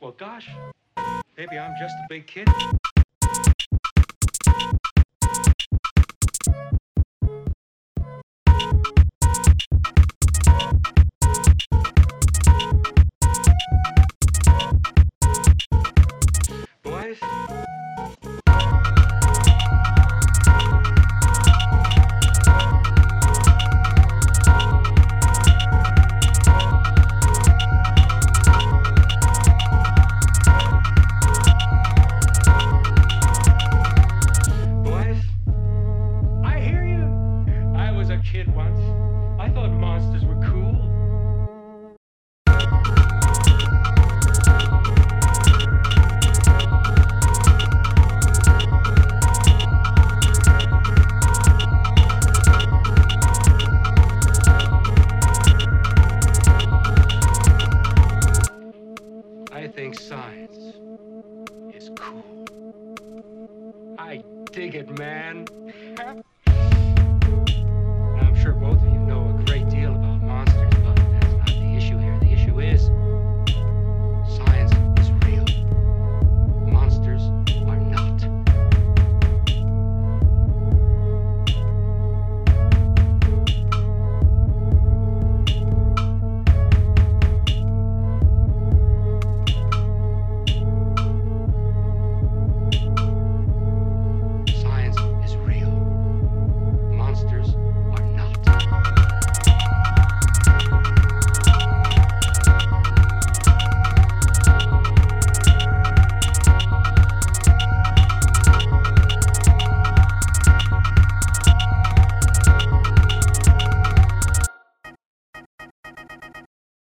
Well, gosh, maybe I'm just a big kid. Boys, kid once. I thought monsters were cool. I think science is cool. I dig it, man. both of you know